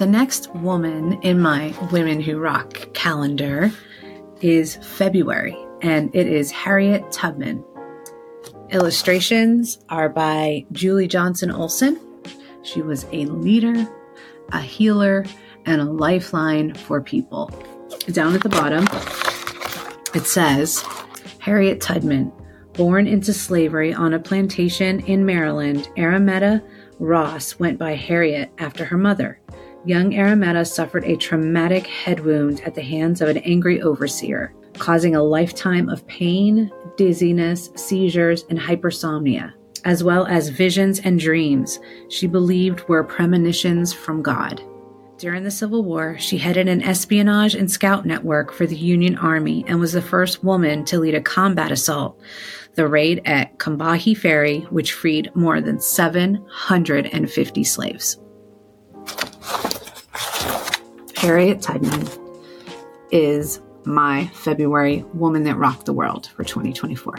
The next woman in my Women Who Rock calendar is February, and it is Harriet Tubman. Illustrations are by Julie Johnson Olson. She was a leader, a healer, and a lifeline for people. Down at the bottom, it says Harriet Tubman, born into slavery on a plantation in Maryland, Araminta Ross went by Harriet after her mother. Young Araminta suffered a traumatic head wound at the hands of an angry overseer, causing a lifetime of pain, dizziness, seizures, and hypersomnia, as well as visions and dreams she believed were premonitions from God. During the Civil War, she headed an espionage and scout network for the Union Army and was the first woman to lead a combat assault, the raid at Combahee Ferry, which freed more than 750 slaves. Harriet Tubman is my February Woman That Rocked the World for 2024.